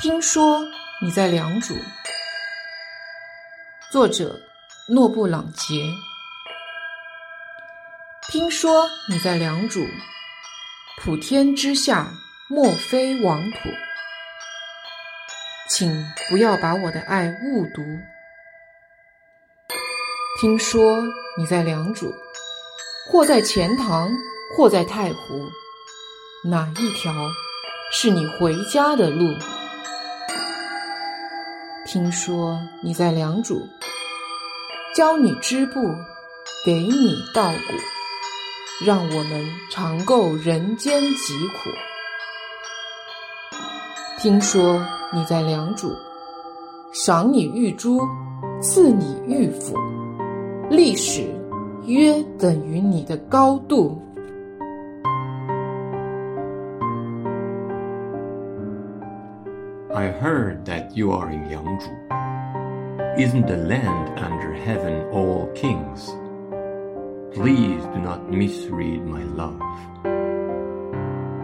听说你在良渚。作者：诺布朗杰。听说你在良渚，普天之下莫非王土。请不要把我的爱误读。听说你在良渚，或在钱塘，或在太湖，哪一条是你回家的路？听说你在良渚，教你织布，给你稻谷，让我们尝够人间疾苦。听说你在良渚，赏你玉珠，赐你玉斧，历史约等于你的高度。I heard that you are in Liangzhu. Isn't the land under heaven all kings? Please do not misread my love.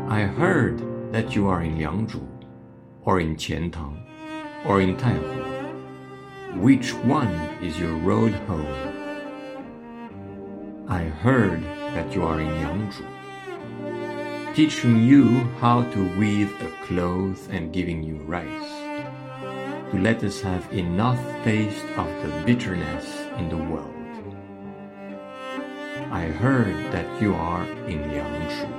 I heard that you are in Liangzhu, or in Qiantang, or in Taihu. Which one is your road home? I heard that you are in Yangzhou teaching you how to weave a cloth and giving you rice, to let us have enough taste of the bitterness in the world. I heard that you are in Liangshu,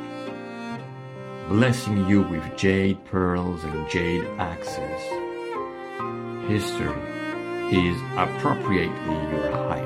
blessing you with jade pearls and jade axes. History is appropriately your height.